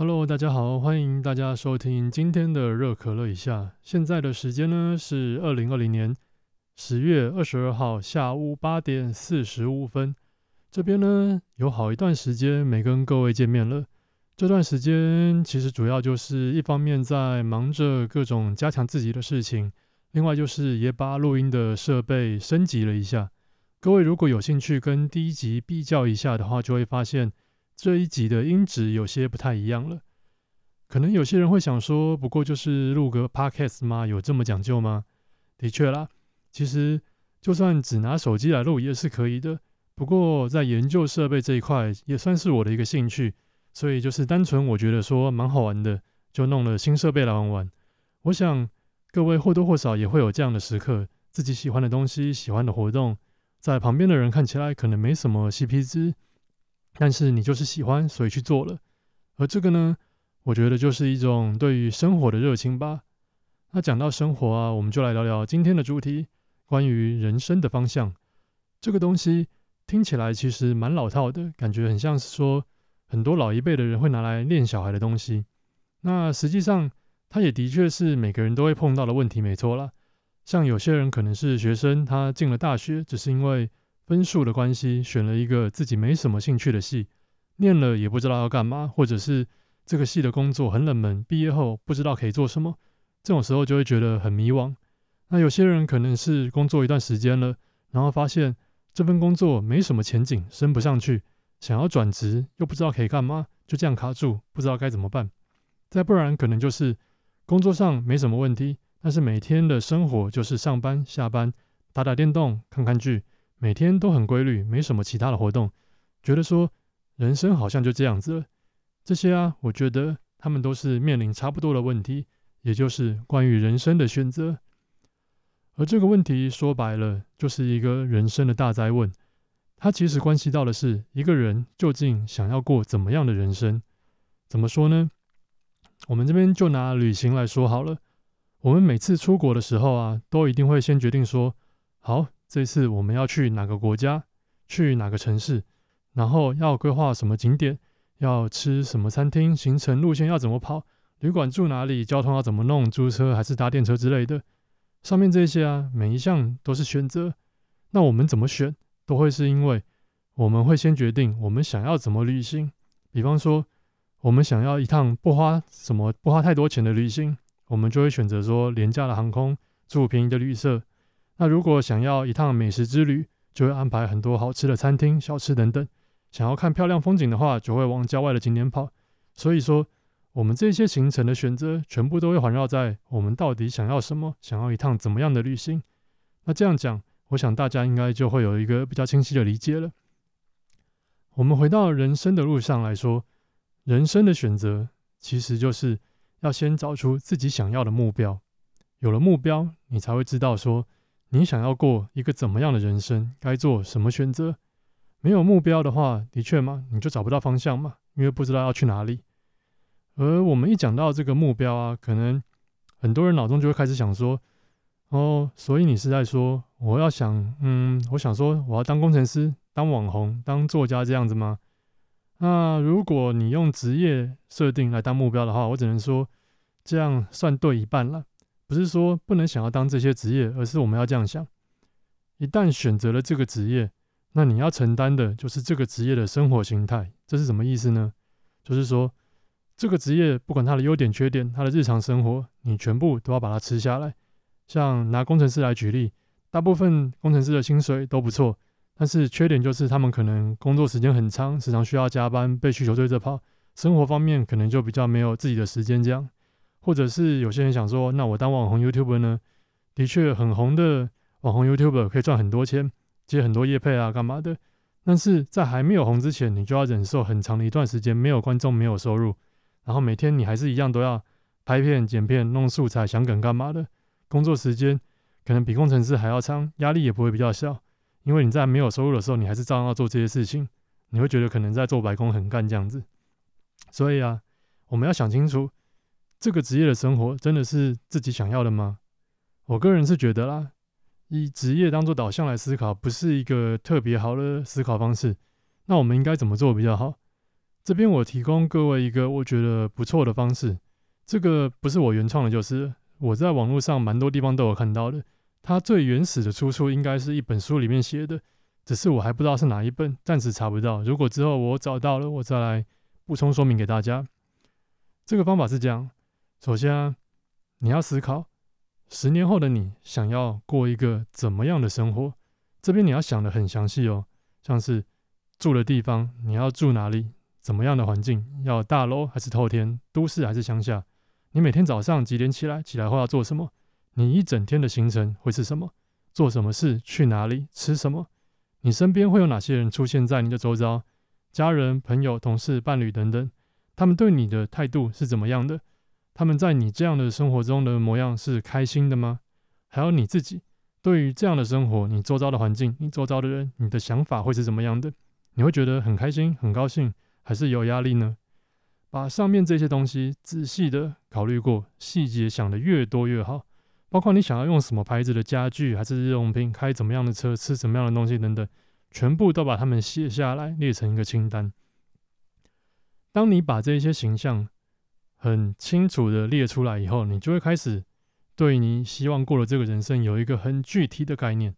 Hello，大家好，欢迎大家收听今天的热可乐一下。现在的时间呢是二零二零年十月二十二号下午八点四十五分。这边呢有好一段时间没跟各位见面了。这段时间其实主要就是一方面在忙着各种加强自己的事情，另外就是也把录音的设备升级了一下。各位如果有兴趣跟第一集比较一下的话，就会发现。这一集的音质有些不太一样了，可能有些人会想说，不过就是录个 podcast 吗？有这么讲究吗？的确啦，其实就算只拿手机来录也是可以的。不过在研究设备这一块，也算是我的一个兴趣，所以就是单纯我觉得说蛮好玩的，就弄了新设备来玩玩。我想各位或多或少也会有这样的时刻，自己喜欢的东西、喜欢的活动，在旁边的人看起来可能没什么 CP 值。但是你就是喜欢，所以去做了。而这个呢，我觉得就是一种对于生活的热情吧。那讲到生活啊，我们就来聊聊今天的主题，关于人生的方向。这个东西听起来其实蛮老套的，感觉很像是说很多老一辈的人会拿来练小孩的东西。那实际上，它也的确是每个人都会碰到的问题，没错啦。像有些人可能是学生，他进了大学，只是因为。分数的关系，选了一个自己没什么兴趣的系，念了也不知道要干嘛，或者是这个系的工作很冷门，毕业后不知道可以做什么，这种时候就会觉得很迷惘。那有些人可能是工作一段时间了，然后发现这份工作没什么前景，升不上去，想要转职又不知道可以干嘛，就这样卡住，不知道该怎么办。再不然，可能就是工作上没什么问题，但是每天的生活就是上班、下班、打打电动、看看剧。每天都很规律，没什么其他的活动，觉得说人生好像就这样子了。这些啊，我觉得他们都是面临差不多的问题，也就是关于人生的选择。而这个问题说白了，就是一个人生的大灾问。它其实关系到的是一个人究竟想要过怎么样的人生。怎么说呢？我们这边就拿旅行来说好了。我们每次出国的时候啊，都一定会先决定说好。这次我们要去哪个国家，去哪个城市，然后要规划什么景点，要吃什么餐厅，行程路线要怎么跑，旅馆住哪里，交通要怎么弄，租车还是搭电车之类的。上面这些啊，每一项都是选择。那我们怎么选，都会是因为我们会先决定我们想要怎么旅行。比方说，我们想要一趟不花什么、不花太多钱的旅行，我们就会选择说廉价的航空，住便宜的旅社。那如果想要一趟美食之旅，就会安排很多好吃的餐厅、小吃等等。想要看漂亮风景的话，就会往郊外的景点跑。所以说，我们这些行程的选择，全部都会环绕在我们到底想要什么，想要一趟怎么样的旅行。那这样讲，我想大家应该就会有一个比较清晰的理解了。我们回到人生的路上来说，人生的选择其实就是要先找出自己想要的目标。有了目标，你才会知道说。你想要过一个怎么样的人生？该做什么选择？没有目标的话，的确嘛，你就找不到方向嘛，因为不知道要去哪里。而我们一讲到这个目标啊，可能很多人脑中就会开始想说：哦，所以你是在说我要想，嗯，我想说我要当工程师、当网红、当作家这样子吗？那如果你用职业设定来当目标的话，我只能说这样算对一半了。不是说不能想要当这些职业，而是我们要这样想：一旦选择了这个职业，那你要承担的就是这个职业的生活形态。这是什么意思呢？就是说，这个职业不管它的优点缺点，它的日常生活，你全部都要把它吃下来。像拿工程师来举例，大部分工程师的薪水都不错，但是缺点就是他们可能工作时间很长，时常需要加班，被需求追着跑，生活方面可能就比较没有自己的时间这样。或者是有些人想说，那我当网红 YouTuber 呢？的确很红的网红 YouTuber 可以赚很多钱，接很多业配啊，干嘛的？但是在还没有红之前，你就要忍受很长的一段时间没有观众、没有收入，然后每天你还是一样都要拍片、剪片、弄素材、想梗干嘛的？工作时间可能比工程师还要长，压力也不会比较小，因为你在没有收入的时候，你还是照样要做这些事情，你会觉得可能在做白工很干这样子。所以啊，我们要想清楚。这个职业的生活真的是自己想要的吗？我个人是觉得啦，以职业当做导向来思考，不是一个特别好的思考方式。那我们应该怎么做比较好？这边我提供各位一个我觉得不错的方式，这个不是我原创的，就是我在网络上蛮多地方都有看到的。它最原始的出处应该是一本书里面写的，只是我还不知道是哪一本，暂时查不到。如果之后我找到了，我再来补充说明给大家。这个方法是这样：首先啊，你要思考十年后的你想要过一个怎么样的生活。这边你要想的很详细哦，像是住的地方，你要住哪里？怎么样的环境？要大楼还是透天？都市还是乡下？你每天早上几点起来？起来后要做什么？你一整天的行程会是什么？做什么事？去哪里？吃什么？你身边会有哪些人出现在你的周遭？家人、朋友、同事、伴侣等等，他们对你的态度是怎么样的？他们在你这样的生活中的模样是开心的吗？还有你自己对于这样的生活，你周遭的环境，你周遭的人，你的想法会是怎么样的？你会觉得很开心、很高兴？还是有压力呢？把上面这些东西仔细的考虑过，细节想的越多越好。包括你想要用什么牌子的家具，还是日用品，开怎么样的车，吃什么样的东西等等，全部都把它们写下来，列成一个清单。当你把这些形象很清楚的列出来以后，你就会开始对你希望过的这个人生有一个很具体的概念，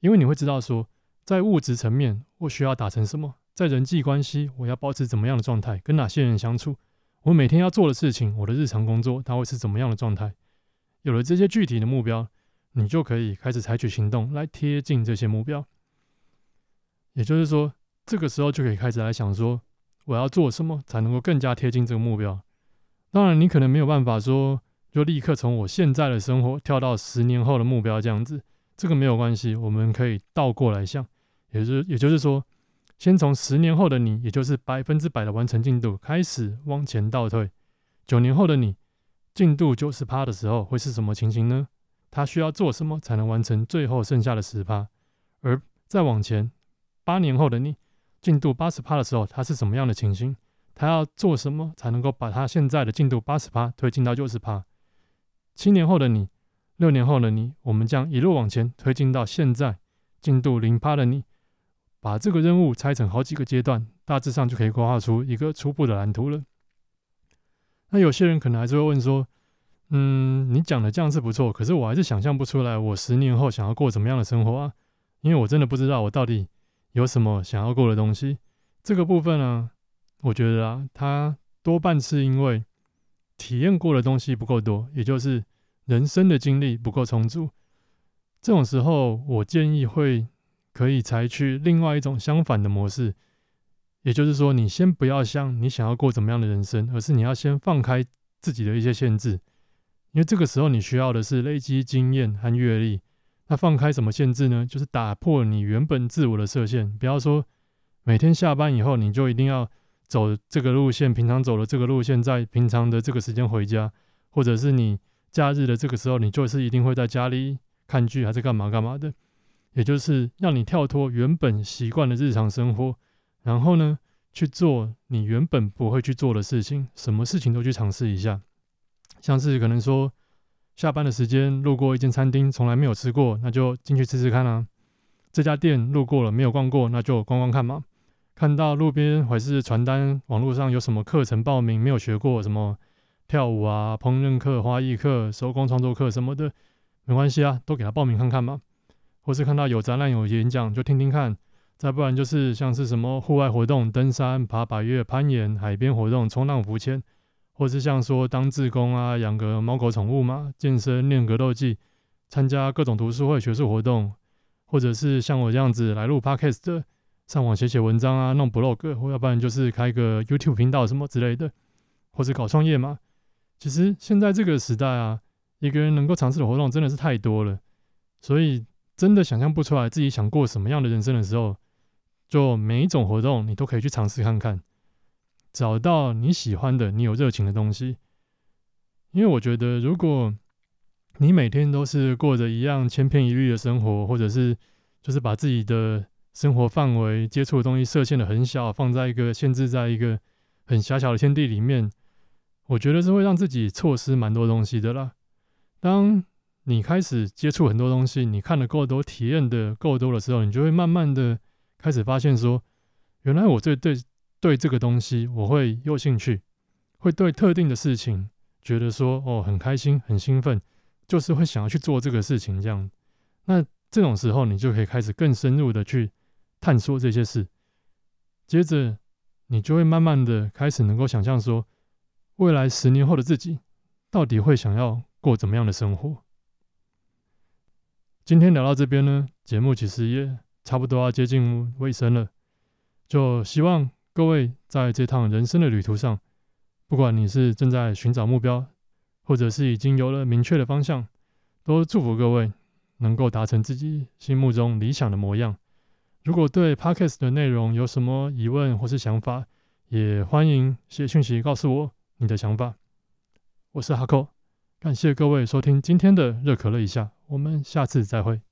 因为你会知道说，在物质层面我需要达成什么。在人际关系，我要保持怎么样的状态？跟哪些人相处？我每天要做的事情，我的日常工作，它会是怎么样的状态？有了这些具体的目标，你就可以开始采取行动来贴近这些目标。也就是说，这个时候就可以开始来想说，我要做什么才能够更加贴近这个目标？当然，你可能没有办法说，就立刻从我现在的生活跳到十年后的目标这样子。这个没有关系，我们可以倒过来想，也是，也就是说。先从十年后的你，也就是百分之百的完成进度开始往前倒退。九年后的你，进度九十趴的时候会是什么情形呢？他需要做什么才能完成最后剩下的十趴？而再往前，八年后的你，进度八十趴的时候，他是什么样的情形？他要做什么才能够把他现在的进度八十趴推进到六十趴？七年后的你，六年后的你，我们将一路往前推进到现在进度零趴的你。把这个任务拆成好几个阶段，大致上就可以规划出一个初步的蓝图了。那有些人可能还是会问说：“嗯，你讲的这样是不错，可是我还是想象不出来我十年后想要过怎么样的生活啊？因为我真的不知道我到底有什么想要过的东西。这个部分呢，我觉得啊，它多半是因为体验过的东西不够多，也就是人生的经历不够充足。这种时候，我建议会。可以采取另外一种相反的模式，也就是说，你先不要想你想要过怎么样的人生，而是你要先放开自己的一些限制，因为这个时候你需要的是累积经验和阅历。那放开什么限制呢？就是打破你原本自我的设限，不要说每天下班以后你就一定要走这个路线，平常走的这个路线，在平常的这个时间回家，或者是你假日的这个时候，你就是一定会在家里看剧还是干嘛干嘛的。也就是让你跳脱原本习惯的日常生活，然后呢去做你原本不会去做的事情，什么事情都去尝试一下。像是可能说下班的时间路过一间餐厅，从来没有吃过，那就进去吃吃看啊。这家店路过了没有逛过，那就逛逛看嘛。看到路边或是传单，网络上有什么课程报名没有学过，什么跳舞啊、烹饪课、花艺课、手工创作课什么的，没关系啊，都给他报名看看嘛。或是看到有展览、有演讲，就听听看；再不然就是像是什么户外活动、登山、爬百岳、攀岩、海边活动、冲浪、浮潜，或是像说当志工啊、养个猫狗宠物嘛、健身、练格斗技、参加各种读书会、学术活动，或者是像我这样子来录 podcast、上网写写文章啊、弄 blog，或要不然就是开个 YouTube 频道什么之类的，或者搞创业嘛。其实现在这个时代啊，一个人能够尝试的活动真的是太多了，所以。真的想象不出来自己想过什么样的人生的时候，就每一种活动你都可以去尝试看看，找到你喜欢的、你有热情的东西。因为我觉得，如果你每天都是过着一样千篇一律的生活，或者是就是把自己的生活范围、接触的东西设限的很小，放在一个限制在一个很狭小的天地里面，我觉得是会让自己错失蛮多东西的啦。当你开始接触很多东西，你看的够多，体验的够多的时候，你就会慢慢的开始发现说，原来我对对对这个东西我会有兴趣，会对特定的事情觉得说哦很开心、很兴奋，就是会想要去做这个事情这样。那这种时候，你就可以开始更深入的去探索这些事，接着你就会慢慢的开始能够想象说，未来十年后的自己到底会想要过怎么样的生活。今天聊到这边呢，节目其实也差不多要接近尾声了，就希望各位在这趟人生的旅途上，不管你是正在寻找目标，或者是已经有了明确的方向，都祝福各位。能够达成自己心目中理想的模样。如果对 Podcast 的内容有什么疑问或是想法，也欢迎写讯息告诉我你的想法。我是哈扣，感谢各位收听今天的热可乐一下，我们下次再会。